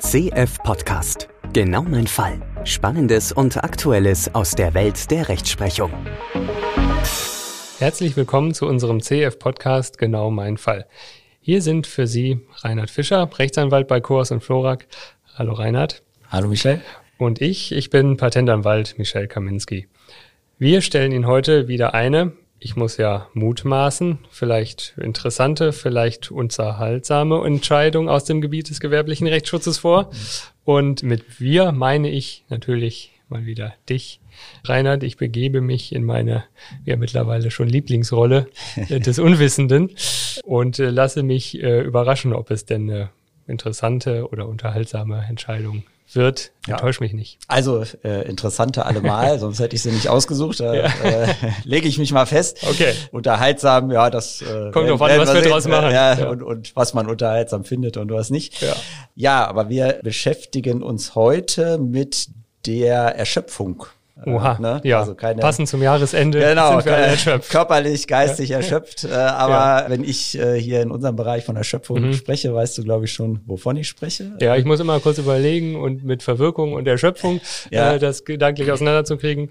CF Podcast. Genau mein Fall. Spannendes und Aktuelles aus der Welt der Rechtsprechung. Herzlich willkommen zu unserem CF Podcast Genau mein Fall. Hier sind für Sie Reinhard Fischer, Rechtsanwalt bei Kurs und Florak. Hallo Reinhard. Hallo Michel. Und ich, ich bin Patentanwalt Michel Kaminski. Wir stellen Ihnen heute wieder eine, ich muss ja mutmaßen, vielleicht interessante, vielleicht unterhaltsame Entscheidung aus dem Gebiet des gewerblichen Rechtsschutzes vor. Und mit wir meine ich natürlich mal wieder dich, Reinhard. Ich begebe mich in meine ja mittlerweile schon Lieblingsrolle des Unwissenden und äh, lasse mich äh, überraschen, ob es denn eine interessante oder unterhaltsame Entscheidung wird. Ja. Enttäusch mich nicht. Also äh, interessante allemal, sonst hätte ich sie nicht ausgesucht. Da ja. äh, lege ich mich mal fest. Okay. Unterhaltsam, ja, das äh, kommt drauf an, was wir draus machen. Ja, ja. Und, und was man unterhaltsam findet und was nicht. Ja. ja, aber wir beschäftigen uns heute mit der Erschöpfung Oha, äh, ne? ja, also keine, passend zum Jahresende genau, körperlich, geistig ja. erschöpft. Äh, aber ja. wenn ich äh, hier in unserem Bereich von Erschöpfung mhm. spreche, weißt du, glaube ich, schon, wovon ich spreche. Ja, ich muss immer kurz überlegen und mit Verwirkung und Erschöpfung ja. äh, das gedanklich auseinanderzukriegen.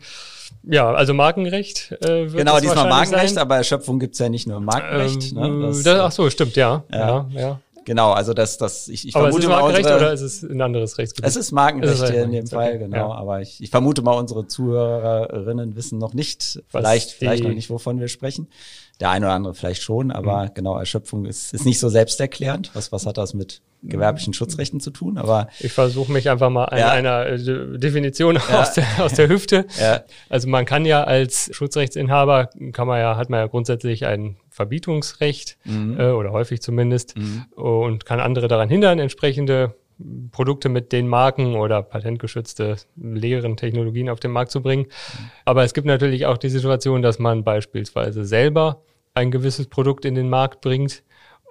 Ja, also Markenrecht. Äh, wird genau, diesmal Markenrecht, sein. aber Erschöpfung gibt's ja nicht nur im Markenrecht. Ähm, ne? das, das, ach so, stimmt, ja. ja, ja. Genau, also das, das ich, ich aber vermute ist es Markenrecht mal unsere, oder ist es ein anderes Rechtsgebiet? Es ist Markenrecht hier in dem Fall, genau. Ja. Aber ich, ich vermute mal, unsere Zuhörerinnen wissen noch nicht, Was vielleicht, vielleicht noch nicht, wovon wir sprechen. Der eine oder andere vielleicht schon, aber mhm. genau, Erschöpfung ist, ist nicht so selbsterklärend. Was, was hat das mit gewerblichen Schutzrechten zu tun? Aber ich versuche mich einfach mal an ja. einer äh, Definition ja. aus, der, aus der Hüfte. Ja. Also man kann ja als Schutzrechtsinhaber, kann man ja, hat man ja grundsätzlich ein Verbietungsrecht mhm. äh, oder häufig zumindest mhm. und kann andere daran hindern, entsprechende Produkte mit den Marken oder patentgeschützte leeren Technologien auf den Markt zu bringen. Aber es gibt natürlich auch die Situation, dass man beispielsweise selber ein gewisses Produkt in den Markt bringt.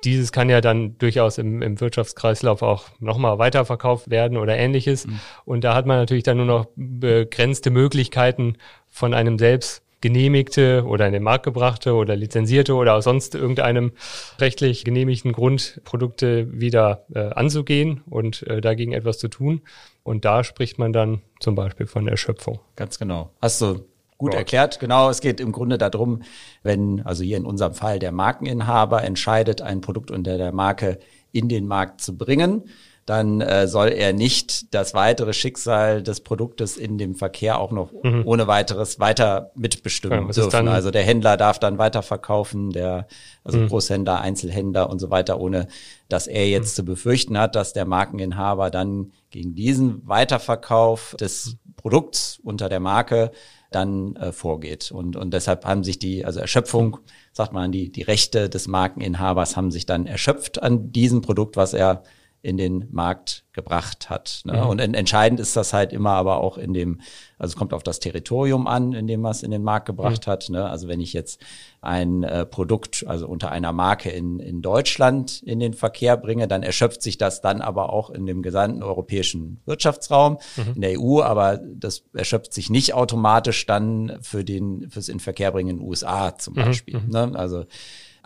Dieses kann ja dann durchaus im, im Wirtschaftskreislauf auch nochmal weiterverkauft werden oder ähnliches. Mhm. Und da hat man natürlich dann nur noch begrenzte Möglichkeiten von einem selbst genehmigte oder in den Markt gebrachte oder lizenzierte oder aus sonst irgendeinem rechtlich genehmigten Grund Produkte wieder äh, anzugehen und äh, dagegen etwas zu tun. Und da spricht man dann zum Beispiel von Erschöpfung. Ganz genau. Hast du gut ja. erklärt. Genau, es geht im Grunde darum, wenn, also hier in unserem Fall der Markeninhaber entscheidet, ein Produkt unter der Marke in den Markt zu bringen, dann äh, soll er nicht das weitere Schicksal des Produktes in dem Verkehr auch noch mhm. ohne weiteres weiter mitbestimmen ja, dürfen. Also der Händler darf dann weiterverkaufen, der also mhm. Großhändler, Einzelhändler und so weiter, ohne dass er jetzt mhm. zu befürchten hat, dass der Markeninhaber dann gegen diesen Weiterverkauf des Produkts unter der Marke dann äh, vorgeht. Und, und deshalb haben sich die, also Erschöpfung, sagt man, die, die Rechte des Markeninhabers haben sich dann erschöpft an diesem Produkt, was er in den Markt gebracht hat. Ne? Mhm. Und entscheidend ist das halt immer aber auch in dem, also es kommt auf das Territorium an, in dem man es in den Markt gebracht mhm. hat. Ne? Also wenn ich jetzt ein äh, Produkt, also unter einer Marke in, in Deutschland in den Verkehr bringe, dann erschöpft sich das dann aber auch in dem gesamten europäischen Wirtschaftsraum, mhm. in der EU, aber das erschöpft sich nicht automatisch dann für den, fürs Inverkehrbringen in den USA zum mhm. Beispiel. Mhm. Ne? Also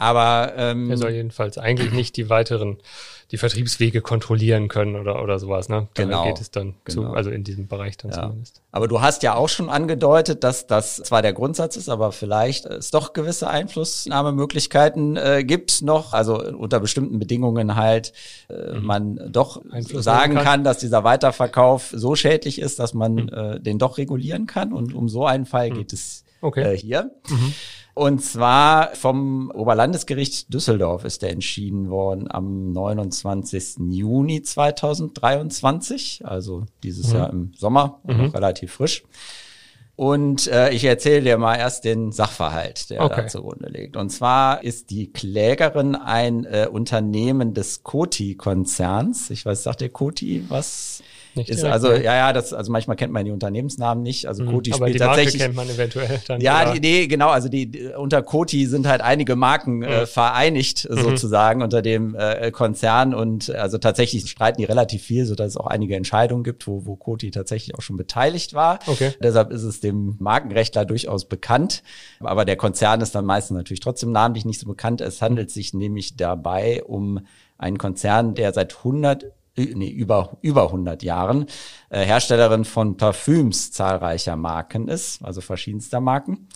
aber ähm, er soll jedenfalls eigentlich nicht die weiteren die Vertriebswege kontrollieren können oder oder sowas. Ne? Da genau. geht es dann genau. zu, also in diesem Bereich dann ja. zumindest. Aber du hast ja auch schon angedeutet, dass das zwar der Grundsatz ist, aber vielleicht es doch gewisse Einflussnahmemöglichkeiten äh, gibt noch, also unter bestimmten Bedingungen halt äh, mhm. man doch sagen kann. kann. dass dieser Weiterverkauf so schädlich ist, dass man mhm. äh, den doch regulieren kann. Und um so einen Fall mhm. geht es okay. äh, hier. Und zwar vom Oberlandesgericht Düsseldorf ist der entschieden worden am 29. Juni 2023, also dieses mhm. Jahr im Sommer, mhm. noch relativ frisch. Und äh, ich erzähle dir mal erst den Sachverhalt, der okay. da zugrunde liegt. Und zwar ist die Klägerin ein äh, Unternehmen des Coty-Konzerns. Ich weiß, sagt der Coty was? Nicht ist direkt, also, ja, ja, das, also manchmal kennt man die Unternehmensnamen nicht. Also mhm, Coty spielt die tatsächlich. Marke kennt man eventuell dann. Ja, die, nee, genau. Also die, die unter Coty sind halt einige Marken mhm. äh, vereinigt mhm. sozusagen unter dem äh, Konzern und also tatsächlich streiten die relativ viel, so dass es auch einige Entscheidungen gibt, wo, wo Coty tatsächlich auch schon beteiligt war. Okay. Deshalb ist es dem Markenrechtler durchaus bekannt. Aber der Konzern ist dann meistens natürlich trotzdem namentlich nicht so bekannt. Es handelt sich nämlich dabei um einen Konzern, der seit 100 nee, über, über 100 Jahren äh, Herstellerin von Parfüms zahlreicher Marken ist, also verschiedenster Marken.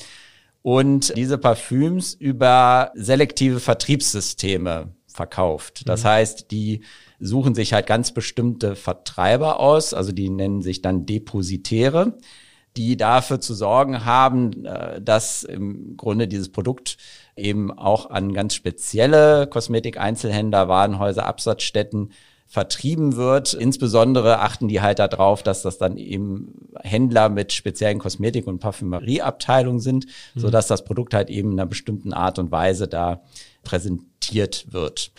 Und diese Parfüms über selektive Vertriebssysteme verkauft. Das mhm. heißt, die suchen sich halt ganz bestimmte Vertreiber aus, also die nennen sich dann Depositäre, die dafür zu sorgen haben, äh, dass im Grunde dieses Produkt eben auch an ganz spezielle Kosmetik-Einzelhändler, Warenhäuser, Absatzstätten vertrieben wird. Insbesondere achten die halt darauf, dass das dann eben Händler mit speziellen Kosmetik- und Parfümerieabteilungen sind, mhm. so dass das Produkt halt eben in einer bestimmten Art und Weise da präsentiert wird.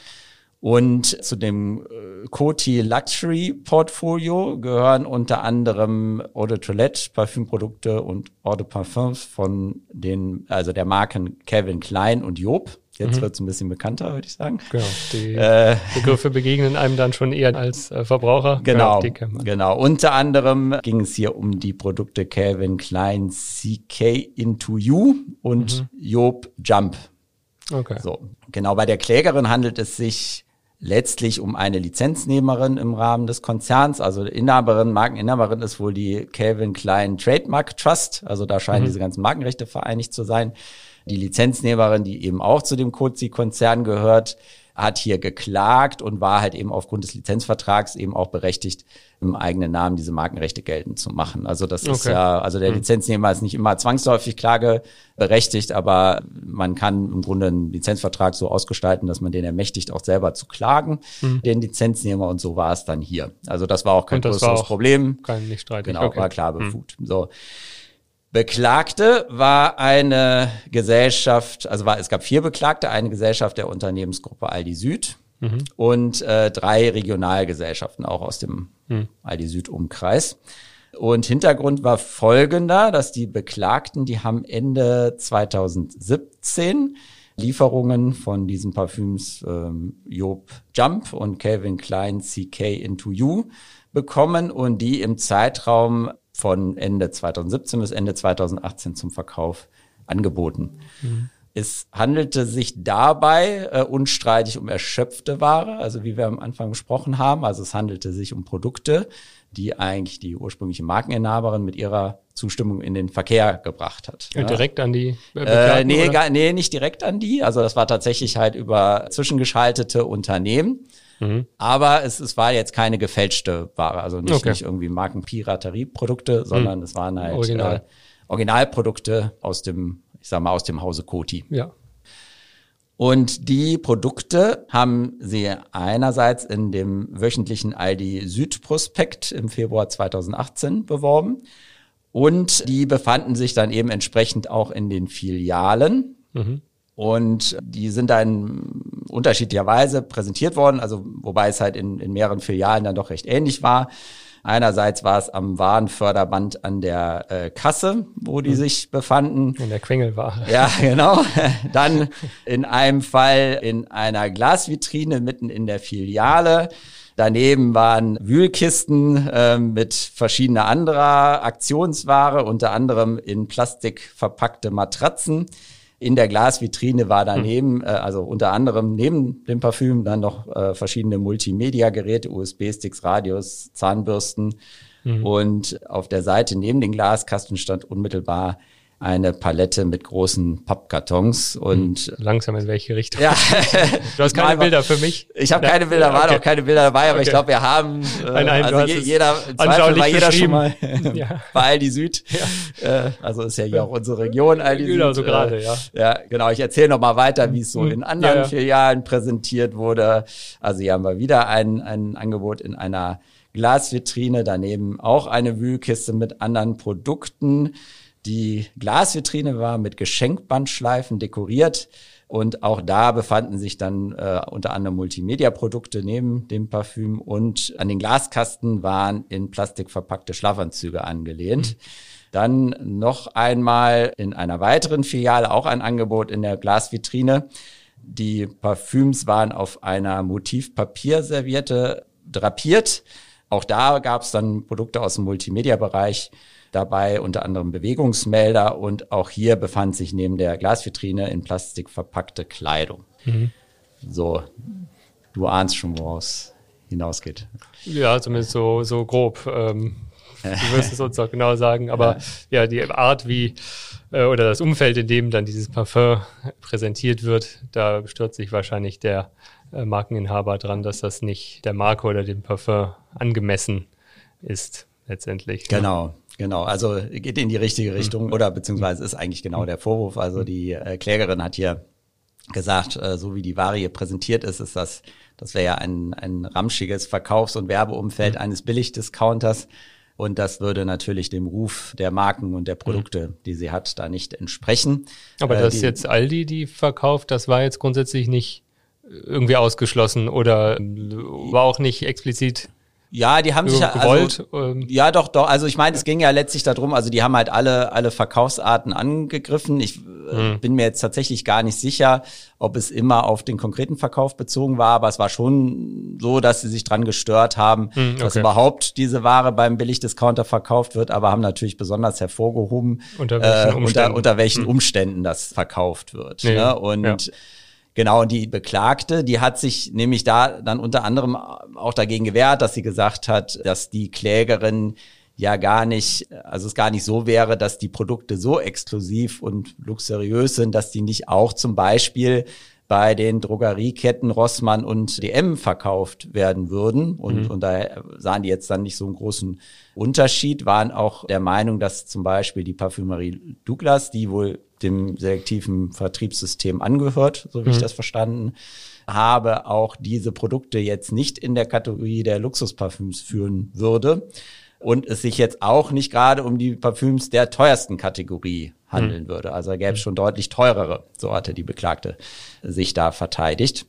Und zu dem äh, Coty Luxury Portfolio gehören unter anderem Eau de Toilette, Parfümprodukte und Eau de Parfums von den, also der Marken Calvin Klein und Job. Jetzt mhm. wird es ein bisschen bekannter, würde ich sagen. Genau. Die äh, Begriffe begegnen einem dann schon eher als äh, Verbraucher. Genau. Genau, genau. Unter anderem ging es hier um die Produkte Calvin Klein CK Into You und mhm. Job Jump. Okay. So. Genau. Bei der Klägerin handelt es sich letztlich um eine Lizenznehmerin im Rahmen des Konzerns. Also Inhaberin, Markeninhaberin ist wohl die Calvin Klein Trademark Trust. Also da scheinen mhm. diese ganzen Markenrechte vereinigt zu sein. Die Lizenznehmerin, die eben auch zu dem Cozy-Konzern gehört, hat hier geklagt und war halt eben aufgrund des Lizenzvertrags eben auch berechtigt, im eigenen Namen diese Markenrechte geltend zu machen. Also das okay. ist ja, also der hm. Lizenznehmer ist nicht immer zwangsläufig klageberechtigt, aber man kann im Grunde einen Lizenzvertrag so ausgestalten, dass man den ermächtigt, auch selber zu klagen, mhm. den Lizenznehmer und so war es dann hier. Also das war auch kein größeres Problem. Kein nicht streitig. Genau, okay. war klar hm. befugt. Mhm. So. Beklagte war eine Gesellschaft, also war, es gab vier Beklagte, eine Gesellschaft der Unternehmensgruppe Aldi Süd mhm. und äh, drei Regionalgesellschaften auch aus dem mhm. Aldi Süd Umkreis. Und Hintergrund war folgender, dass die Beklagten, die haben Ende 2017 Lieferungen von diesen Parfüms ähm, Job Jump und Calvin Klein CK Into You bekommen und die im Zeitraum von Ende 2017 bis Ende 2018 zum Verkauf angeboten. Mhm. Es handelte sich dabei äh, unstreitig um erschöpfte Ware, also wie wir am Anfang besprochen haben. Also es handelte sich um Produkte, die eigentlich die ursprüngliche Markeninhaberin mit ihrer Zustimmung in den Verkehr gebracht hat. Und ja. direkt an die? Äh, nee, gar, nee, nicht direkt an die. Also das war tatsächlich halt über zwischengeschaltete Unternehmen. Mhm. Aber es, es war jetzt keine gefälschte Ware, also nicht, okay. nicht irgendwie Markenpiraterieprodukte, sondern mhm. es waren halt Original. äh, Originalprodukte aus dem, ich sag mal, aus dem Hause Koti. Ja. Und die Produkte haben sie einerseits in dem wöchentlichen Aldi Süd Prospekt im Februar 2018 beworben. Und die befanden sich dann eben entsprechend auch in den Filialen. Mhm. Und die sind dann unterschiedlicherweise präsentiert worden, also wobei es halt in, in mehreren Filialen dann doch recht ähnlich war. Einerseits war es am Warenförderband an der äh, Kasse, wo die mhm. sich befanden. In der Quengelware. Ja, genau. Dann in einem Fall in einer Glasvitrine mitten in der Filiale. Daneben waren Wühlkisten äh, mit verschiedener anderer Aktionsware, unter anderem in Plastik verpackte Matratzen. In der Glasvitrine war daneben, hm. äh, also unter anderem neben dem Parfüm dann noch äh, verschiedene Multimedia-Geräte, USB-Sticks, Radios, Zahnbürsten. Mhm. Und auf der Seite neben den Glaskasten stand unmittelbar eine Palette mit großen Pappkartons und hm, langsam in welche Richtung? Ja, du hast keine Bilder für mich. Ich habe keine Bilder, waren okay. auch keine Bilder dabei, aber okay. ich glaube, wir haben äh, nein, nein, also je, jeder Zweifel war jeder schon mal ja. bei Aldi Süd. Ja. Äh, also ist ja hier auch unsere Region Aldi genau, Süd. so gerade, ja. Ja, genau. Ich erzähle noch mal weiter, wie es so hm. in anderen ja, Filialen präsentiert wurde. Also hier haben wir wieder ein ein Angebot in einer Glasvitrine, daneben auch eine Wühlkiste mit anderen Produkten. Die Glasvitrine war mit Geschenkbandschleifen dekoriert und auch da befanden sich dann äh, unter anderem Multimedia-Produkte neben dem Parfüm und an den Glaskasten waren in Plastik verpackte Schlafanzüge angelehnt. Dann noch einmal in einer weiteren Filiale auch ein Angebot in der Glasvitrine. Die Parfüms waren auf einer Motivpapierserviette drapiert. Auch da gab es dann Produkte aus dem Multimedia-Bereich dabei, unter anderem Bewegungsmelder und auch hier befand sich neben der Glasvitrine in Plastik verpackte Kleidung. Mhm. So, du ahnst schon, woraus hinausgeht. Ja, zumindest so, so grob. Ähm, du wirst es uns auch genau sagen, aber ja, ja die Art, wie äh, oder das Umfeld, in dem dann dieses Parfum präsentiert wird, da stört sich wahrscheinlich der äh, Markeninhaber dran, dass das nicht der Marke oder dem Parfum angemessen ist, letztendlich. Ne? Genau. Also geht in die richtige Richtung oder beziehungsweise ist eigentlich genau der Vorwurf. Also die äh, Klägerin hat hier gesagt, äh, so wie die Ware hier präsentiert ist, ist das, das wäre ja ein, ein ramschiges Verkaufs- und Werbeumfeld mhm. eines Billigdiscounters. Und das würde natürlich dem Ruf der Marken und der Produkte, die sie hat, da nicht entsprechen. Aber äh, dass jetzt Aldi die verkauft, das war jetzt grundsätzlich nicht irgendwie ausgeschlossen oder war auch nicht explizit ja, die haben sich ja also, ähm. ja doch doch. Also ich meine, es ging ja letztlich darum. Also die haben halt alle alle Verkaufsarten angegriffen. Ich mhm. bin mir jetzt tatsächlich gar nicht sicher, ob es immer auf den konkreten Verkauf bezogen war, aber es war schon so, dass sie sich dran gestört haben, mhm, okay. dass überhaupt diese Ware beim Billigdiscounter verkauft wird, aber haben natürlich besonders hervorgehoben, unter welchen, äh, Umständen. Unter, unter welchen mhm. Umständen das verkauft wird. Nee, ne? Und ja. Genau, und die Beklagte, die hat sich nämlich da dann unter anderem auch dagegen gewehrt, dass sie gesagt hat, dass die Klägerin ja gar nicht, also es gar nicht so wäre, dass die Produkte so exklusiv und luxuriös sind, dass die nicht auch zum Beispiel bei den Drogerieketten Rossmann und DM verkauft werden würden. Und, mhm. und da sahen die jetzt dann nicht so einen großen Unterschied, waren auch der Meinung, dass zum Beispiel die Parfümerie Douglas, die wohl dem selektiven Vertriebssystem angehört, so wie mhm. ich das verstanden habe, auch diese Produkte jetzt nicht in der Kategorie der Luxusparfüms führen würde und es sich jetzt auch nicht gerade um die Parfüms der teuersten Kategorie handeln mhm. würde. Also gäbe es schon deutlich teurere, so hatte die Beklagte sich da verteidigt.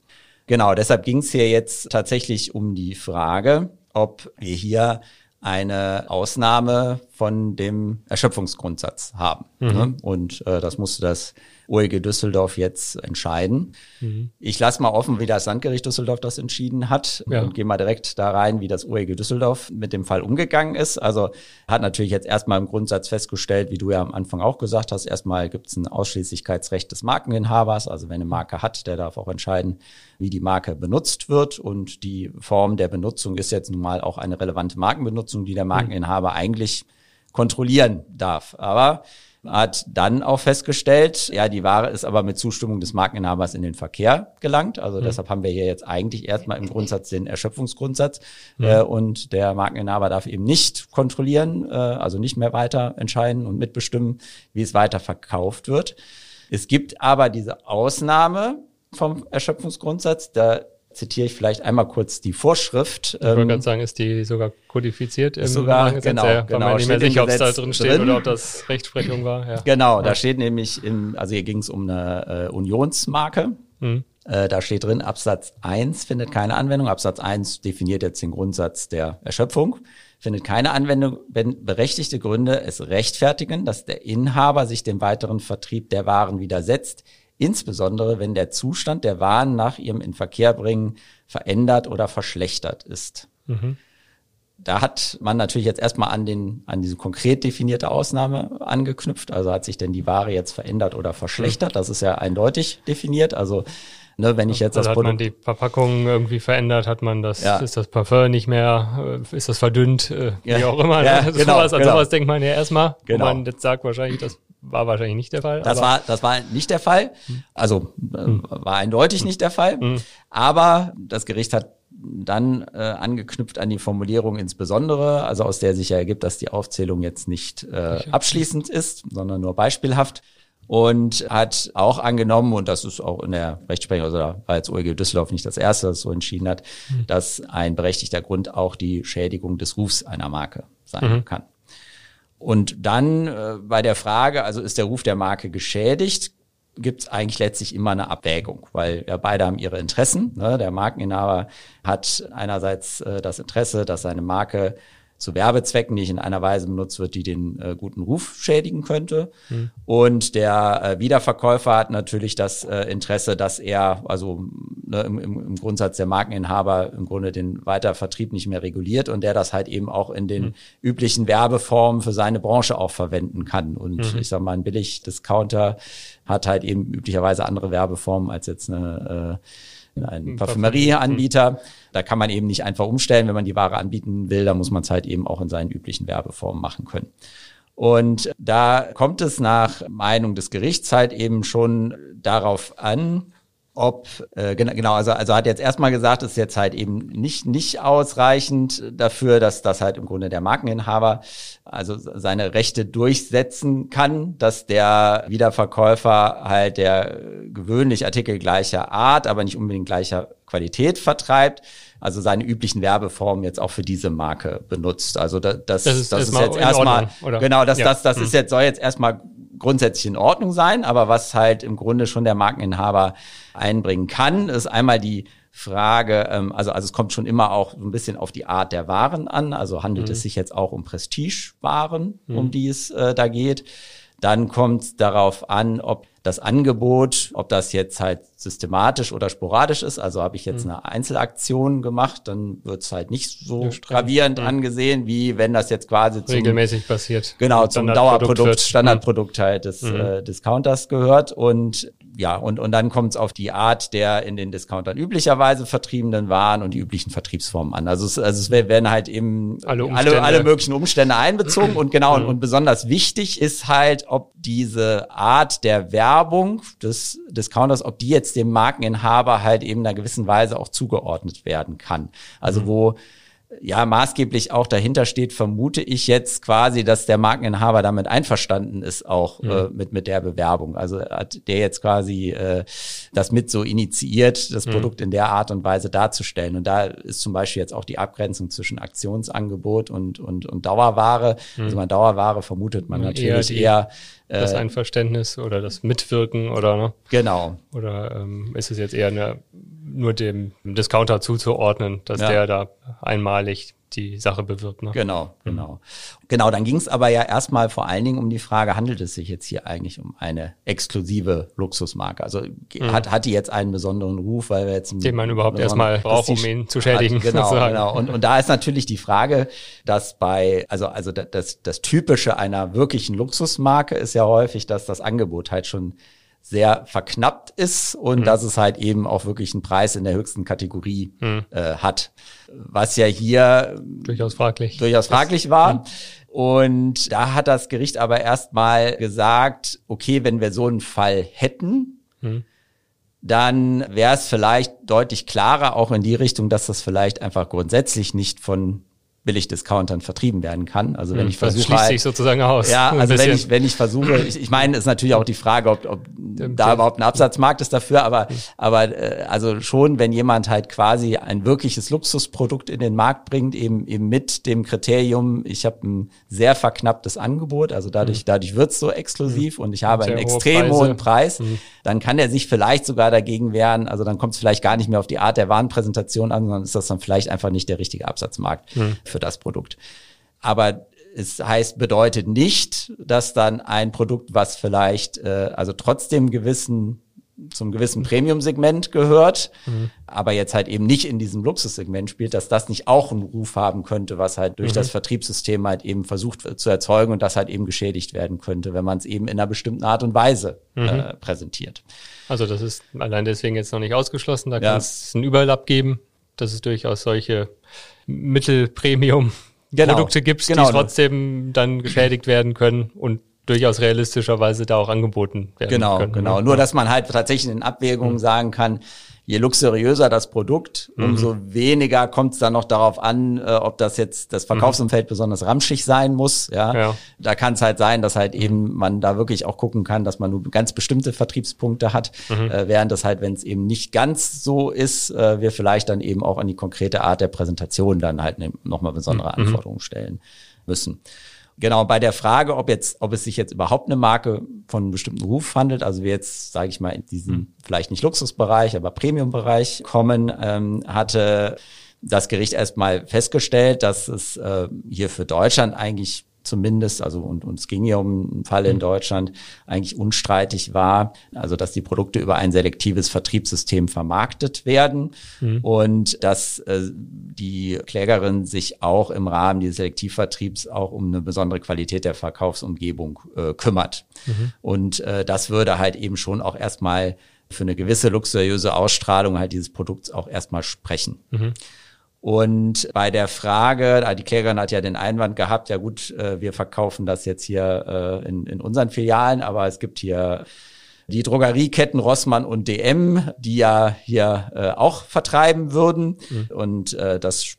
Genau, deshalb ging es hier jetzt tatsächlich um die Frage, ob wir hier eine Ausnahme von dem Erschöpfungsgrundsatz haben. Mhm. Ne? Und äh, das musste das OEG Düsseldorf jetzt entscheiden. Mhm. Ich lasse mal offen, wie das Landgericht Düsseldorf das entschieden hat ja. und gehe mal direkt da rein, wie das OEG Düsseldorf mit dem Fall umgegangen ist. Also hat natürlich jetzt erstmal im Grundsatz festgestellt, wie du ja am Anfang auch gesagt hast, erstmal gibt es ein Ausschließlichkeitsrecht des Markeninhabers. Also wenn eine Marke hat, der darf auch entscheiden, wie die Marke benutzt wird. Und die Form der Benutzung ist jetzt nun mal auch eine relevante Markenbenutzung, die der mhm. Markeninhaber mhm. eigentlich kontrollieren darf. Aber hat dann auch festgestellt, ja, die Ware ist aber mit Zustimmung des Markeninhabers in den Verkehr gelangt. Also mhm. deshalb haben wir hier jetzt eigentlich erstmal im Grundsatz den Erschöpfungsgrundsatz mhm. äh, und der Markeninhaber darf eben nicht kontrollieren, äh, also nicht mehr weiter entscheiden und mitbestimmen, wie es weiter verkauft wird. Es gibt aber diese Ausnahme vom Erschöpfungsgrundsatz, da zitiere ich vielleicht einmal kurz die Vorschrift. Ich wollte ähm, gerade sagen, ist die sogar kodifiziert im sogar, genau, ja, genau, war mir nicht mehr sicher, ob es da drin steht drin. oder ob das Rechtsprechung war. Ja. Genau, ja. da steht nämlich, im, also hier ging es um eine äh, Unionsmarke. Mhm. Äh, da steht drin, Absatz 1 findet keine Anwendung. Absatz 1 definiert jetzt den Grundsatz der Erschöpfung. Findet keine Anwendung, wenn berechtigte Gründe es rechtfertigen, dass der Inhaber sich dem weiteren Vertrieb der Waren widersetzt, insbesondere wenn der Zustand der Waren nach ihrem Inverkehrbringen verändert oder verschlechtert ist. Mhm. Da hat man natürlich jetzt erstmal an den, an diese konkret definierte Ausnahme angeknüpft. Also hat sich denn die Ware jetzt verändert oder verschlechtert? Das ist ja eindeutig definiert. Also, ne, wenn ich jetzt also das hat Produkt. man die Verpackung irgendwie verändert, hat man das, ja. ist das Parfum nicht mehr, äh, ist das verdünnt, äh, ja. wie auch immer. Ja, ne? genau, sowas, an genau. sowas denkt man ja erstmal, genau. man jetzt sagt wahrscheinlich, das war wahrscheinlich nicht der Fall. Das war, das war nicht der Fall. Also hm. war eindeutig hm. nicht der Fall. Hm. Aber das Gericht hat dann äh, angeknüpft an die Formulierung insbesondere, also aus der sich ja ergibt, dass die Aufzählung jetzt nicht äh, abschließend ist, sondern nur beispielhaft und hat auch angenommen, und das ist auch in der Rechtsprechung, also da war jetzt OEG Düsseldorf nicht das erste, das so entschieden hat, dass ein berechtigter Grund auch die Schädigung des Rufs einer Marke sein mhm. kann. Und dann äh, bei der Frage, also ist der Ruf der Marke geschädigt, gibt es eigentlich letztlich immer eine Abwägung, weil ja beide haben ihre Interessen. Ne? Der Markeninhaber hat einerseits äh, das Interesse, dass seine Marke zu Werbezwecken nicht in einer Weise benutzt wird, die den äh, guten Ruf schädigen könnte. Mhm. Und der äh, Wiederverkäufer hat natürlich das äh, Interesse, dass er, also ne, im, im, Grundsatz der Markeninhaber im Grunde den Weitervertrieb nicht mehr reguliert und der das halt eben auch in den mhm. üblichen Werbeformen für seine Branche auch verwenden kann. Und mhm. ich sag mal, ein Billig-Discounter hat halt eben üblicherweise andere Werbeformen als jetzt eine äh, ein Parfümerieanbieter. Da kann man eben nicht einfach umstellen, wenn man die Ware anbieten will, da muss man es halt eben auch in seinen üblichen Werbeformen machen können. Und da kommt es nach Meinung des Gerichts halt eben schon darauf an, ob äh, genau also also hat jetzt erstmal gesagt, es ist jetzt halt eben nicht nicht ausreichend dafür, dass das halt im Grunde der Markeninhaber also seine Rechte durchsetzen kann, dass der Wiederverkäufer halt der gewöhnlich Artikel gleicher Art, aber nicht unbedingt gleicher Qualität vertreibt, also seine üblichen Werbeformen jetzt auch für diese Marke benutzt. Also das, das, das ist, das ist jetzt erstmal genau, das, ja. das, das ist jetzt soll jetzt erstmal grundsätzlich in Ordnung sein, aber was halt im Grunde schon der Markeninhaber einbringen kann, ist einmal die Frage, ähm, also, also es kommt schon immer auch so ein bisschen auf die Art der Waren an. Also handelt mhm. es sich jetzt auch um Prestigewaren, mhm. um die es äh, da geht. Dann kommt es darauf an, ob das Angebot, ob das jetzt halt systematisch oder sporadisch ist. Also habe ich jetzt mhm. eine Einzelaktion gemacht, dann wird es halt nicht so gravierend mhm. angesehen, wie wenn das jetzt quasi zum, regelmäßig passiert. Genau, zum Dauerprodukt, Standardprodukt halt des mhm. äh, Discounters gehört. Und ja, und, und dann kommt es auf die Art der in den Discountern üblicherweise vertriebenen Waren und die üblichen Vertriebsformen an. Also es, also es werden halt eben alle, alle, alle möglichen Umstände einbezogen und genau, und, und besonders wichtig ist halt, ob diese Art der Werbung des Discounters, ob die jetzt dem Markeninhaber halt eben in einer gewissen Weise auch zugeordnet werden kann. Also mhm. wo ja maßgeblich auch dahinter steht, vermute ich jetzt quasi, dass der Markeninhaber damit einverstanden ist, auch mhm. äh, mit, mit der Bewerbung. Also hat der jetzt quasi äh, das mit so initiiert, das mhm. Produkt in der Art und Weise darzustellen. Und da ist zum Beispiel jetzt auch die Abgrenzung zwischen Aktionsangebot und, und, und Dauerware. Mhm. Also bei Dauerware vermutet man natürlich eher, eher das äh, Einverständnis oder das Mitwirken oder ne? Genau. Oder ähm, ist es jetzt eher eine nur dem Discounter zuzuordnen, dass ja. der da einmalig die Sache bewirbt. Ne? Genau, mhm. genau. Genau, dann ging es aber ja erstmal vor allen Dingen um die Frage, handelt es sich jetzt hier eigentlich um eine exklusive Luxusmarke? Also mhm. hat, hat die jetzt einen besonderen Ruf, weil wir jetzt den man überhaupt erstmal braucht, um ihn zu schädigen. Hat, genau, sozusagen. genau. Und, und da ist natürlich die Frage, dass bei, also, also das, das Typische einer wirklichen Luxusmarke ist ja häufig, dass das Angebot halt schon sehr verknappt ist und mhm. dass es halt eben auch wirklich einen Preis in der höchsten Kategorie mhm. äh, hat. Was ja hier durchaus fraglich, durchaus fraglich war. Und da hat das Gericht aber erstmal gesagt, okay, wenn wir so einen Fall hätten, mhm. dann wäre es vielleicht deutlich klarer auch in die Richtung, dass das vielleicht einfach grundsätzlich nicht von Billigdiscountern vertrieben werden kann. Also wenn hm, ich versuche, das schließt halt, sich sozusagen aus. Ja, also wenn ich wenn ich versuche, ich, ich meine, ist natürlich auch die Frage, ob, ob da überhaupt ein Absatzmarkt ist dafür, aber hm. aber äh, also schon, wenn jemand halt quasi ein wirkliches Luxusprodukt in den Markt bringt, eben eben mit dem Kriterium, ich habe ein sehr verknapptes Angebot, also dadurch mhm. dadurch wird's so exklusiv mhm. und ich habe sehr einen extrem hohe hohen Preis, mhm. dann kann er sich vielleicht sogar dagegen wehren. Also dann kommt es vielleicht gar nicht mehr auf die Art der Warenpräsentation an, sondern ist das dann vielleicht einfach nicht der richtige Absatzmarkt hm für das Produkt. Aber es heißt, bedeutet nicht, dass dann ein Produkt, was vielleicht äh, also trotzdem gewissen zum gewissen Premium-Segment gehört, mhm. aber jetzt halt eben nicht in diesem Luxussegment spielt, dass das nicht auch einen Ruf haben könnte, was halt durch mhm. das Vertriebssystem halt eben versucht zu erzeugen und das halt eben geschädigt werden könnte, wenn man es eben in einer bestimmten Art und Weise mhm. äh, präsentiert. Also das ist allein deswegen jetzt noch nicht ausgeschlossen, da ja. kann es einen Überlapp geben, dass es durchaus solche Mittelpremium genau. Gibt, genau. die trotzdem dann geschädigt werden können und durchaus realistischerweise da auch angeboten werden genau, können. Genau, genau. Nur, dass man halt tatsächlich in Abwägungen mhm. sagen kann, je luxuriöser das Produkt, mhm. umso weniger kommt es dann noch darauf an, äh, ob das jetzt das Verkaufsumfeld mhm. besonders ramschig sein muss. Ja, ja. da kann es halt sein, dass halt mhm. eben man da wirklich auch gucken kann, dass man nur ganz bestimmte Vertriebspunkte hat, mhm. äh, während das halt, wenn es eben nicht ganz so ist, äh, wir vielleicht dann eben auch an die konkrete Art der Präsentation dann halt ne, nochmal besondere mhm. Anforderungen stellen müssen. Genau, bei der Frage, ob jetzt, ob es sich jetzt überhaupt eine Marke von einem bestimmten Ruf handelt, also wir jetzt, sage ich mal, in diesen hm. vielleicht nicht Luxusbereich, aber Premium-Bereich kommen, ähm, hatte das Gericht erstmal festgestellt, dass es äh, hier für Deutschland eigentlich zumindest, also und, es ging ja um einen Fall in mhm. Deutschland, eigentlich unstreitig war, also dass die Produkte über ein selektives Vertriebssystem vermarktet werden mhm. und dass äh, die Klägerin sich auch im Rahmen dieses Selektivvertriebs auch um eine besondere Qualität der Verkaufsumgebung äh, kümmert. Mhm. Und äh, das würde halt eben schon auch erstmal für eine gewisse luxuriöse Ausstrahlung halt dieses Produkts auch erstmal sprechen. Mhm. Und bei der Frage, die Klägerin hat ja den Einwand gehabt, ja gut, äh, wir verkaufen das jetzt hier äh, in, in unseren Filialen, aber es gibt hier die Drogerieketten Rossmann und DM, die ja hier äh, auch vertreiben würden. Mhm. Und äh, das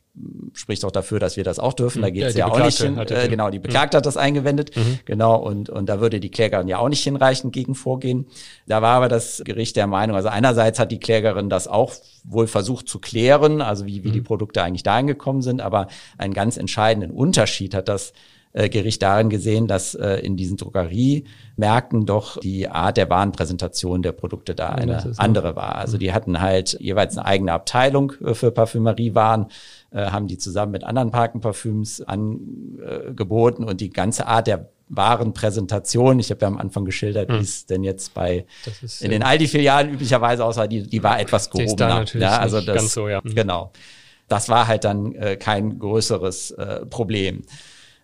spricht auch dafür, dass wir das auch dürfen. Da geht es ja, ja auch nicht hin. Äh, genau, die Beklagte mhm. hat das eingewendet. Mhm. Genau, und, und da würde die Klägerin ja auch nicht hinreichend gegen vorgehen. Da war aber das Gericht der Meinung, also einerseits hat die Klägerin das auch wohl versucht zu klären, also wie, wie mhm. die Produkte eigentlich dahin gekommen sind, aber einen ganz entscheidenden Unterschied hat das Gericht darin gesehen, dass äh, in diesen Drogeriemärkten doch die Art der Warenpräsentation der Produkte da eine andere war. Also die hatten halt jeweils eine eigene Abteilung äh, für Parfümeriewaren äh, haben die zusammen mit anderen Parkenparfüms angeboten und die ganze Art der Warenpräsentation, ich habe ja am Anfang geschildert, hm. wie es denn jetzt bei ist, in den Aldi-Filialen üblicherweise aussah, die, die war etwas gehobener. Ja, also das, so, ja. Mhm. Genau. Das war halt dann äh, kein größeres äh, Problem.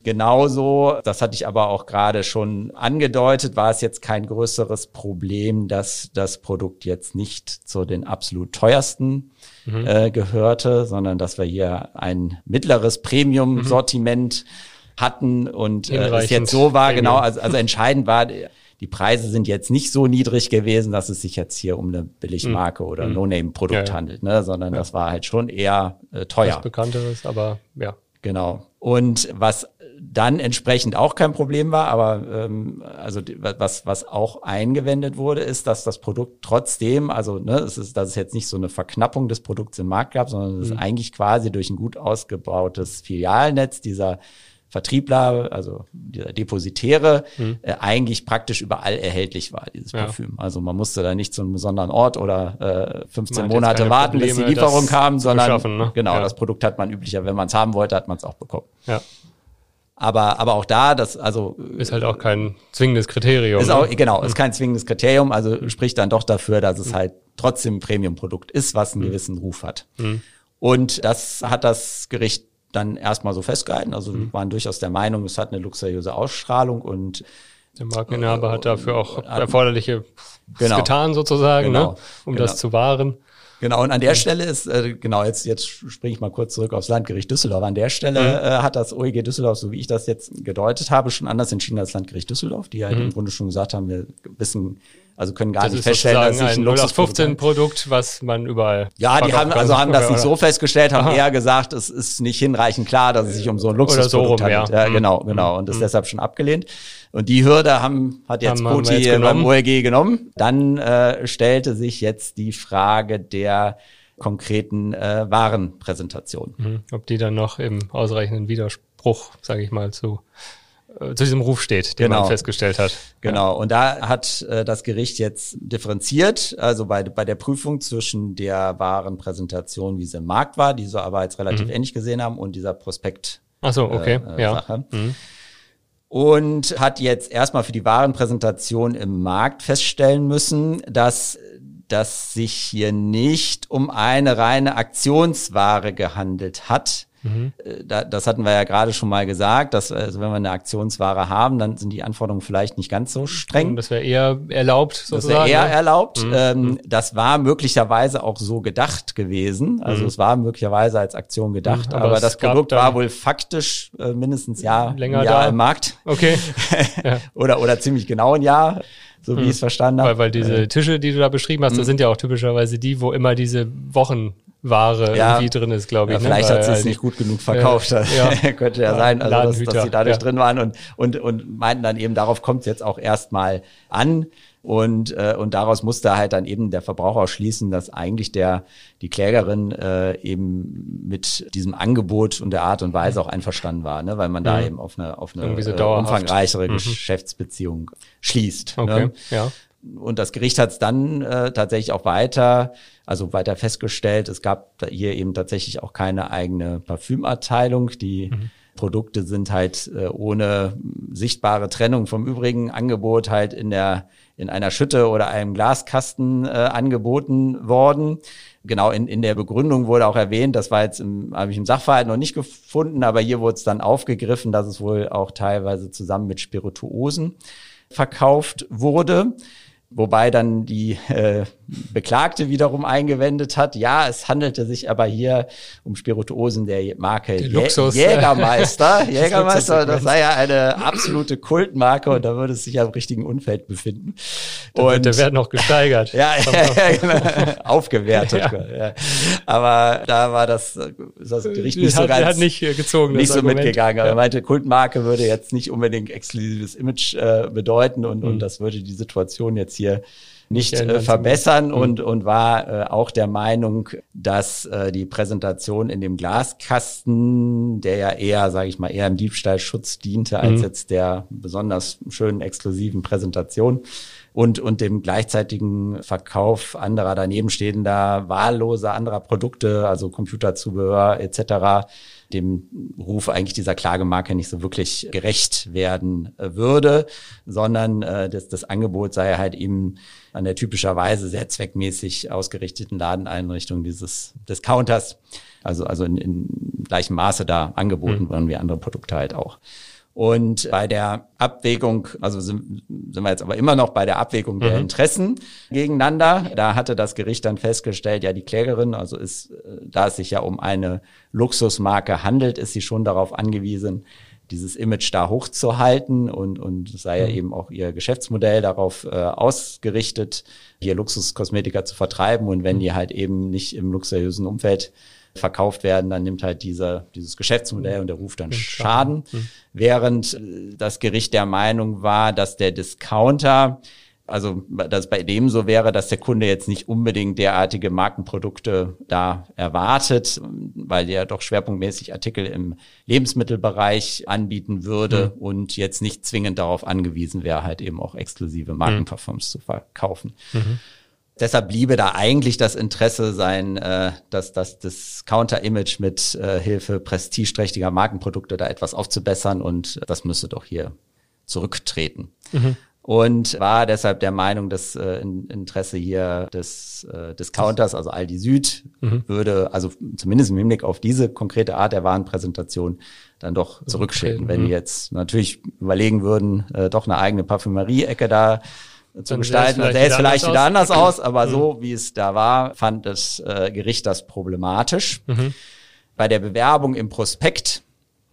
Genauso, das hatte ich aber auch gerade schon angedeutet, war es jetzt kein größeres Problem, dass das Produkt jetzt nicht zu den absolut teuersten mhm. äh, gehörte, sondern dass wir hier ein mittleres Premium-Sortiment mhm. hatten und äh, es jetzt so war, Premium. genau, also, also entscheidend war, die Preise sind jetzt nicht so niedrig gewesen, dass es sich jetzt hier um eine Billigmarke mhm. oder No-Name-Produkt ja, ja. handelt, ne? sondern ja. das war halt schon eher äh, teuer. Das Bekannteres, aber ja. Genau. Und was dann entsprechend auch kein Problem war, aber ähm, also was was auch eingewendet wurde, ist, dass das Produkt trotzdem, also ne, es ist, dass es jetzt nicht so eine Verknappung des Produkts im Markt gab, sondern es mhm. ist eigentlich quasi durch ein gut ausgebautes Filialnetz dieser Vertriebler, also dieser Depositäre, mhm. äh, eigentlich praktisch überall erhältlich war, dieses ja. Parfüm. Also man musste da nicht zu einem besonderen Ort oder äh, 15 Monate warten, Probleme, bis die Lieferung kam, sondern ne? genau, ja. das Produkt hat man üblicher, wenn man es haben wollte, hat man es auch bekommen. Ja. Aber, aber auch da, das, also. Ist halt auch kein zwingendes Kriterium. Ist auch, ne? genau, ist kein zwingendes Kriterium, also spricht dann doch dafür, dass es mhm. halt trotzdem ein Premium-Produkt ist, was einen mhm. gewissen Ruf hat. Mhm. Und das hat das Gericht dann erstmal so festgehalten. Also mhm. waren durchaus der Meinung, es hat eine luxuriöse Ausstrahlung und der Markeninhaber äh, hat dafür auch erforderliche genau, getan sozusagen, ne, genau, ne, um genau. das zu wahren. Genau, und an der Stelle ist, äh, genau, jetzt, jetzt springe ich mal kurz zurück aufs Landgericht Düsseldorf. An der Stelle mhm. äh, hat das OEG Düsseldorf, so wie ich das jetzt gedeutet habe, schon anders entschieden als Landgericht Düsseldorf, die halt mhm. im Grunde schon gesagt haben, wir wissen, also können gar das nicht feststellen, dass sich ein, ein Luxus 15 Produkt, was man überall Ja, die haben also haben das nicht so festgestellt, haben Aha. eher gesagt, es ist nicht hinreichend klar, dass es sich um so ein Luxusprodukt so handelt. Ja. ja, genau, mhm. genau und ist mhm. deshalb schon abgelehnt. Und die Hürde haben, hat jetzt Koti beim OEG genommen. Dann äh, stellte sich jetzt die Frage der konkreten äh, Warenpräsentation. Mhm. Ob die dann noch im ausreichenden Widerspruch, sage ich mal, zu zu diesem Ruf steht, den genau. man festgestellt hat. Genau. Und da hat äh, das Gericht jetzt differenziert, also bei, bei der Prüfung zwischen der Warenpräsentation, wie sie im Markt war, die sie aber jetzt relativ mhm. ähnlich gesehen haben, und dieser Prospekt. Ach so, okay, äh, ja. Sache. Mhm. Und hat jetzt erstmal für die Warenpräsentation im Markt feststellen müssen, dass dass sich hier nicht um eine reine Aktionsware gehandelt hat. Mhm. Äh, das hatten wir ja gerade schon mal gesagt, dass also wenn wir eine Aktionsware haben, dann sind die Anforderungen vielleicht nicht ganz so streng. Das wäre eher erlaubt sozusagen. Das wäre eher ne? erlaubt. Mhm. Ähm, mhm. das war möglicherweise auch so gedacht gewesen. Also mhm. es war möglicherweise als Aktion gedacht, mhm. aber, aber das Produkt war wohl faktisch äh, mindestens Jahr, länger ein Jahr da. im Markt. Okay. Ja. oder, oder ziemlich genau ein Jahr so wie hm. ich es verstanden habe. Weil, weil diese äh, Tische, die du da beschrieben hast, hm. das sind ja auch typischerweise die, wo immer diese Wochenware ja, irgendwie drin ist, glaube ich. Ja, ne? vielleicht ne? hat sie es nicht gut genug verkauft. Ja, ja. Könnte ja, sein, also dass, dass sie dadurch drin waren und, und, und meinten dann eben, darauf kommt es jetzt auch erstmal an. Und, äh, und daraus musste halt dann eben der Verbraucher schließen, dass eigentlich der, die Klägerin äh, eben mit diesem Angebot und der Art und Weise auch einverstanden war, ne? weil man da mhm. eben auf eine, auf eine äh, umfangreichere mhm. Geschäftsbeziehung schließt. Ne? Okay, ne? ja. Und das Gericht hat es dann äh, tatsächlich auch weiter, also weiter festgestellt, es gab hier eben tatsächlich auch keine eigene Parfümabteilung, die mhm Produkte sind halt äh, ohne sichtbare Trennung vom übrigen Angebot halt in der in einer Schütte oder einem Glaskasten äh, angeboten worden. Genau, in, in der Begründung wurde auch erwähnt, das war jetzt im, habe ich im Sachverhalt noch nicht gefunden, aber hier wurde es dann aufgegriffen, dass es wohl auch teilweise zusammen mit Spirituosen verkauft wurde. Wobei dann die äh, Beklagte wiederum eingewendet hat, ja, es handelte sich aber hier um Spirituosen der Marke Jä Jägermeister. Jägermeister, das sei ja eine absolute Kultmarke und da würde es sich ja im richtigen Umfeld befinden. Und wird der Wert noch gesteigert. ja, ja, genau. aufgewertet. Ja. Ja. Aber da war das, das Gericht nicht hat, so ganz, hat nicht gezogen, nicht so Argument. mitgegangen. Aber er meinte, Kultmarke würde jetzt nicht unbedingt exklusives Image äh, bedeuten und, mhm. und das würde die Situation jetzt hier nicht äh, verbessern mhm. und, und war äh, auch der Meinung, dass äh, die Präsentation in dem Glaskasten, der ja eher, sage ich mal, eher im Diebstahlschutz diente, als mhm. jetzt der besonders schönen exklusiven Präsentation und, und dem gleichzeitigen Verkauf anderer danebenstehender, wahlloser anderer Produkte, also Computerzubehör etc., dem Ruf eigentlich dieser Klagemarke nicht so wirklich gerecht werden äh, würde, sondern äh, das, das Angebot sei halt eben an der typischerweise sehr zweckmäßig ausgerichteten Ladeneinrichtung dieses Discounters, also, also in, in gleichem Maße da angeboten mhm. worden wie andere Produkte halt auch. Und bei der Abwägung, also sind, sind wir jetzt aber immer noch bei der Abwägung der mhm. Interessen gegeneinander. Da hatte das Gericht dann festgestellt, ja, die Klägerin, also ist, da es sich ja um eine Luxusmarke handelt, ist sie schon darauf angewiesen, dieses Image da hochzuhalten und, und sei ja mhm. eben auch ihr Geschäftsmodell darauf äh, ausgerichtet, hier Luxuskosmetika zu vertreiben und wenn mhm. die halt eben nicht im luxuriösen Umfeld verkauft werden, dann nimmt halt dieser, dieses Geschäftsmodell und der Ruf dann Schaden. Mhm. Während äh, das Gericht der Meinung war, dass der Discounter also, dass bei dem so wäre, dass der Kunde jetzt nicht unbedingt derartige Markenprodukte da erwartet, weil der doch schwerpunktmäßig Artikel im Lebensmittelbereich anbieten würde mhm. und jetzt nicht zwingend darauf angewiesen wäre, halt eben auch exklusive Markenparfums mhm. zu verkaufen. Mhm. Deshalb bliebe da eigentlich das Interesse sein, äh, dass, dass das Counter-Image mit äh, Hilfe prestigeträchtiger Markenprodukte da etwas aufzubessern und das müsste doch hier zurücktreten. Mhm. Und war deshalb der Meinung, dass äh, Interesse hier des äh, Discounters, also Aldi Süd, mhm. würde, also zumindest im Hinblick auf diese konkrete Art der Warenpräsentation, dann doch zurücktreten. Wenn die mhm. jetzt natürlich überlegen würden, äh, doch eine eigene Parfümerie-Ecke da zu gestalten. Sähe es vielleicht wieder anders aus, aber mhm. so wie es da war, fand das äh, Gericht das problematisch. Mhm. Bei der Bewerbung im Prospekt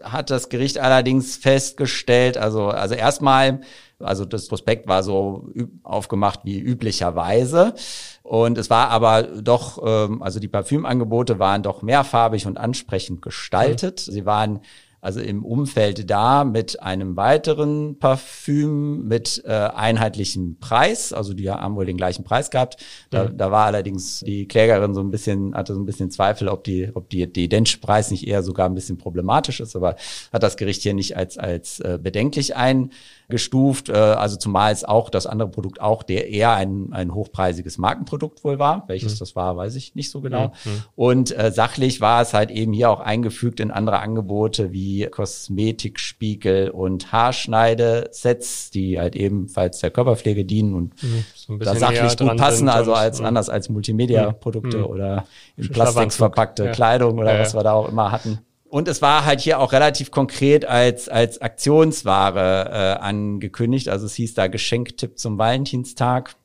hat das Gericht allerdings festgestellt, also, also erstmal, also das Prospekt war so aufgemacht wie üblicherweise. Und es war aber doch, ähm, also die Parfümangebote waren doch mehrfarbig und ansprechend gestaltet. Mhm. Sie waren also im Umfeld da mit einem weiteren Parfüm mit äh, einheitlichem Preis. Also die haben wohl den gleichen Preis gehabt. Da, mhm. da war allerdings die Klägerin so ein bisschen, hatte so ein bisschen Zweifel, ob die, ob die, die Densch-Preis nicht eher sogar ein bisschen problematisch ist, aber hat das Gericht hier nicht als, als äh, bedenklich ein gestuft, äh, also zumal es auch das andere Produkt auch der eher ein, ein hochpreisiges Markenprodukt wohl war. Welches mhm. das war, weiß ich nicht so genau. Mhm. Und äh, sachlich war es halt eben hier auch eingefügt in andere Angebote wie Kosmetikspiegel und Haarschneidesets, die halt ebenfalls der Körperpflege dienen und mhm. so da sachlich gut passen, also als anders als Multimedia-Produkte mhm. oder in Plastik verpackte ja. Kleidung oder ja, was wir da auch immer hatten. Und es war halt hier auch relativ konkret als, als Aktionsware äh, angekündigt. Also es hieß da Geschenktipp zum Valentinstag.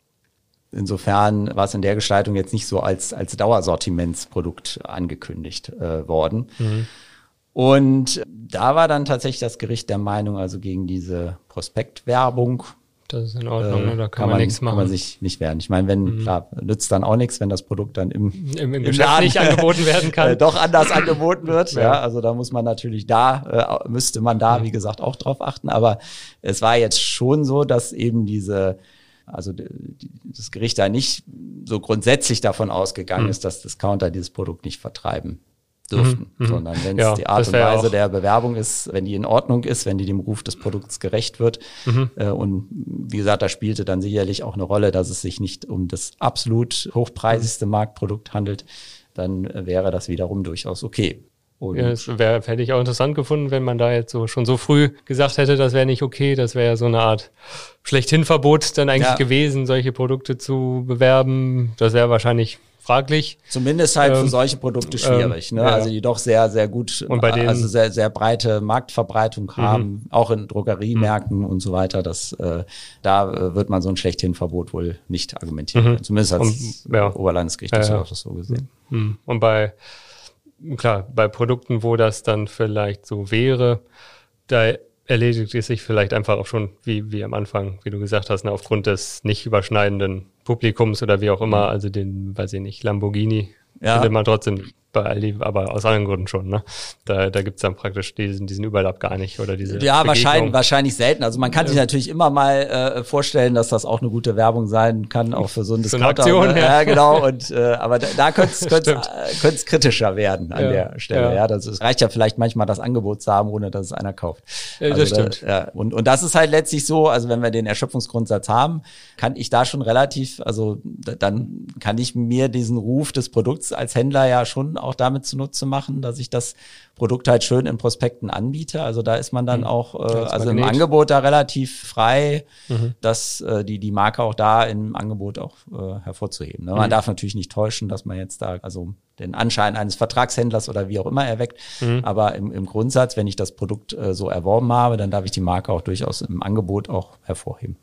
Insofern war es in der Gestaltung jetzt nicht so als, als Dauersortimentsprodukt angekündigt äh, worden. Mhm. Und da war dann tatsächlich das Gericht der Meinung, also gegen diese Prospektwerbung das ist in Ordnung, äh, ne? da kann, kann man, nichts machen. Kann man sich nicht wehren. Ich meine, wenn, mhm. klar, nützt dann auch nichts, wenn das Produkt dann im, Im, im, Geschäft Laden, nicht angeboten werden kann. Äh, doch anders angeboten wird. ja. ja. also da muss man natürlich da, äh, müsste man da, mhm. wie gesagt, auch drauf achten. Aber es war jetzt schon so, dass eben diese, also das Gericht da nicht so grundsätzlich davon ausgegangen mhm. ist, dass Discounter dieses Produkt nicht vertreiben dürften, mhm, mhm. sondern wenn es ja, die Art und Weise der Bewerbung ist, wenn die in Ordnung ist, wenn die dem Ruf des Produkts gerecht wird. Mhm. Äh, und wie gesagt, da spielte dann sicherlich auch eine Rolle, dass es sich nicht um das absolut hochpreisigste Marktprodukt handelt, dann wäre das wiederum durchaus okay. Und ja, das wär, hätte ich auch interessant gefunden, wenn man da jetzt so schon so früh gesagt hätte, das wäre nicht okay. Das wäre ja so eine Art Schlechthinverbot dann eigentlich ja. gewesen, solche Produkte zu bewerben. Das wäre wahrscheinlich fraglich. Zumindest halt ähm, für solche Produkte schwierig, ähm, ne? Ja. Also die doch sehr, sehr gut, und bei denen, also sehr, sehr breite Marktverbreitung haben, mhm. auch in Drogeriemärkten mhm. und so weiter. Das, äh, da äh, wird man so ein Schlechthinverbot wohl nicht argumentieren. Mhm. Zumindest als und, ja. Oberlandesgericht ja, ja. das so gesehen. Mhm. Und bei klar, bei Produkten, wo das dann vielleicht so wäre, da erledigt es sich vielleicht einfach auch schon, wie, wie am Anfang, wie du gesagt hast, ne, aufgrund des nicht überschneidenden Publikums oder wie auch immer, also den, weiß ich nicht, Lamborghini, ja. findet man trotzdem bei Aldi, aber aus anderen Gründen schon. Ne? Da, da gibt es dann praktisch diesen, diesen Überlapp gar nicht oder diese. Ja, wahrscheinlich, wahrscheinlich selten. Also man kann sich natürlich immer mal äh, vorstellen, dass das auch eine gute Werbung sein kann, auch für so ein Discounter. Aktion, ne? ja. ja. genau. Und äh, aber da, da könnte es äh, kritischer werden an ja, der Stelle. Ja, ja das, es reicht ja vielleicht manchmal das Angebot zu haben, ohne dass es einer kauft. Ja, also das stimmt. Da, ja. Und, und das ist halt letztlich so, also wenn wir den Erschöpfungsgrundsatz haben, kann ich da schon relativ, also dann kann ich mir diesen Ruf des Produkts als Händler ja schon auch damit zunutze machen, dass ich das Produkt halt schön in Prospekten anbiete. Also da ist man dann mhm. auch, äh, also im Angebot da relativ frei, mhm. dass äh, die, die Marke auch da im Angebot auch äh, hervorzuheben. Ne? Man mhm. darf natürlich nicht täuschen, dass man jetzt da, also den Anschein eines Vertragshändlers oder wie auch immer erweckt. Mhm. Aber im, im Grundsatz, wenn ich das Produkt äh, so erworben habe, dann darf ich die Marke auch durchaus im Angebot auch hervorheben.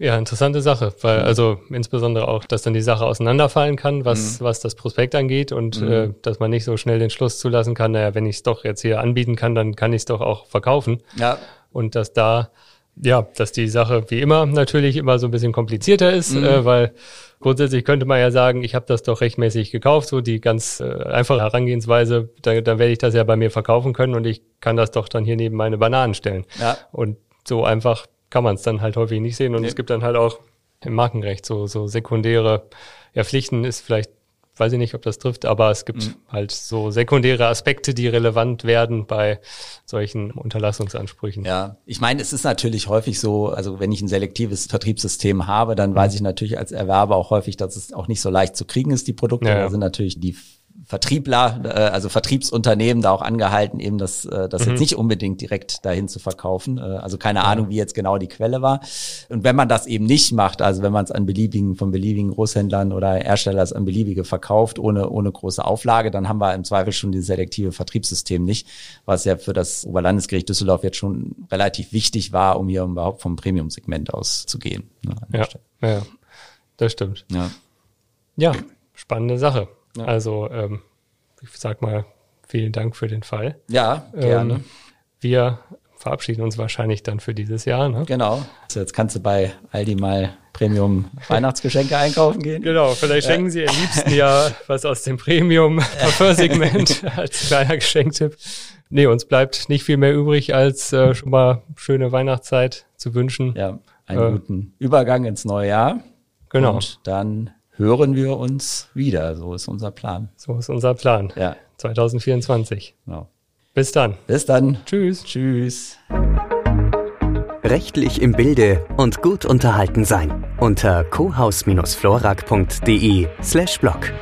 Ja, interessante Sache, weil mhm. also insbesondere auch, dass dann die Sache auseinanderfallen kann, was, mhm. was das Prospekt angeht und mhm. äh, dass man nicht so schnell den Schluss zulassen kann, naja, wenn ich es doch jetzt hier anbieten kann, dann kann ich es doch auch verkaufen. Ja. Und dass da, ja, dass die Sache wie immer natürlich immer so ein bisschen komplizierter ist, mhm. äh, weil grundsätzlich könnte man ja sagen, ich habe das doch rechtmäßig gekauft, so die ganz äh, einfache Herangehensweise, dann, dann werde ich das ja bei mir verkaufen können und ich kann das doch dann hier neben meine Bananen stellen. Ja. Und so einfach kann man es dann halt häufig nicht sehen. Und nee. es gibt dann halt auch im Markenrecht so, so sekundäre ja, Pflichten ist vielleicht, weiß ich nicht, ob das trifft, aber es gibt mhm. halt so sekundäre Aspekte, die relevant werden bei solchen Unterlassungsansprüchen. Ja, ich meine, es ist natürlich häufig so, also wenn ich ein selektives Vertriebssystem habe, dann mhm. weiß ich natürlich als Erwerber auch häufig, dass es auch nicht so leicht zu kriegen ist, die Produkte. Ja, ja. Da sind natürlich die Vertriebler, äh, also Vertriebsunternehmen da auch angehalten, eben das, äh, das mhm. jetzt nicht unbedingt direkt dahin zu verkaufen. Äh, also keine Ahnung, wie jetzt genau die Quelle war. Und wenn man das eben nicht macht, also wenn man es an beliebigen, von beliebigen Großhändlern oder Herstellers an beliebige verkauft, ohne, ohne große Auflage, dann haben wir im Zweifel schon dieses selektive Vertriebssystem nicht, was ja für das Oberlandesgericht Düsseldorf jetzt schon relativ wichtig war, um hier überhaupt vom Premium-Segment auszugehen. Ne, ja, ja, das stimmt. Ja. ja, spannende Sache. Ja. Also ähm, ich sag mal, vielen Dank für den Fall. Ja, gerne. Ähm, wir verabschieden uns wahrscheinlich dann für dieses Jahr. Ne? Genau. Also jetzt kannst du bei Aldi mal Premium Weihnachtsgeschenke einkaufen gehen. Genau, vielleicht ja. schenken Sie am liebsten ja was aus dem Premium Parfum-Segment als kleiner Geschenktipp. Nee, uns bleibt nicht viel mehr übrig, als äh, schon mal schöne Weihnachtszeit zu wünschen. Ja, einen äh, guten Übergang ins neue Jahr. Genau. Und dann hören wir uns wieder. So ist unser Plan. So ist unser Plan. Ja. 2024. Genau. Bis dann. Bis dann. Tschüss. Tschüss. Rechtlich im Bilde und gut unterhalten sein. Unter cohaus-florak.de slash blog.